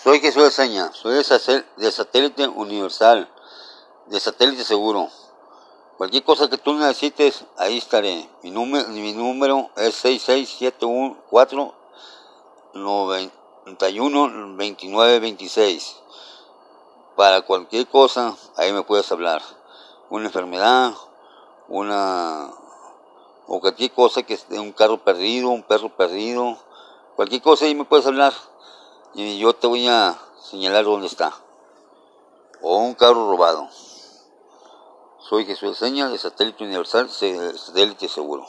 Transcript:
Soy Jesús de Seña, soy de Satélite Universal, de Satélite Seguro. Cualquier cosa que tú necesites, ahí estaré. Mi mi número es 6674 91 29 26. Para cualquier cosa, ahí me puedes hablar. Una enfermedad, una o cualquier cosa que esté un carro perdido, un perro perdido, cualquier cosa ahí me puedes hablar y yo te voy a señalar dónde está. O un carro robado. Soy Jesús Seña de Satélite Universal, Satélite Seguro.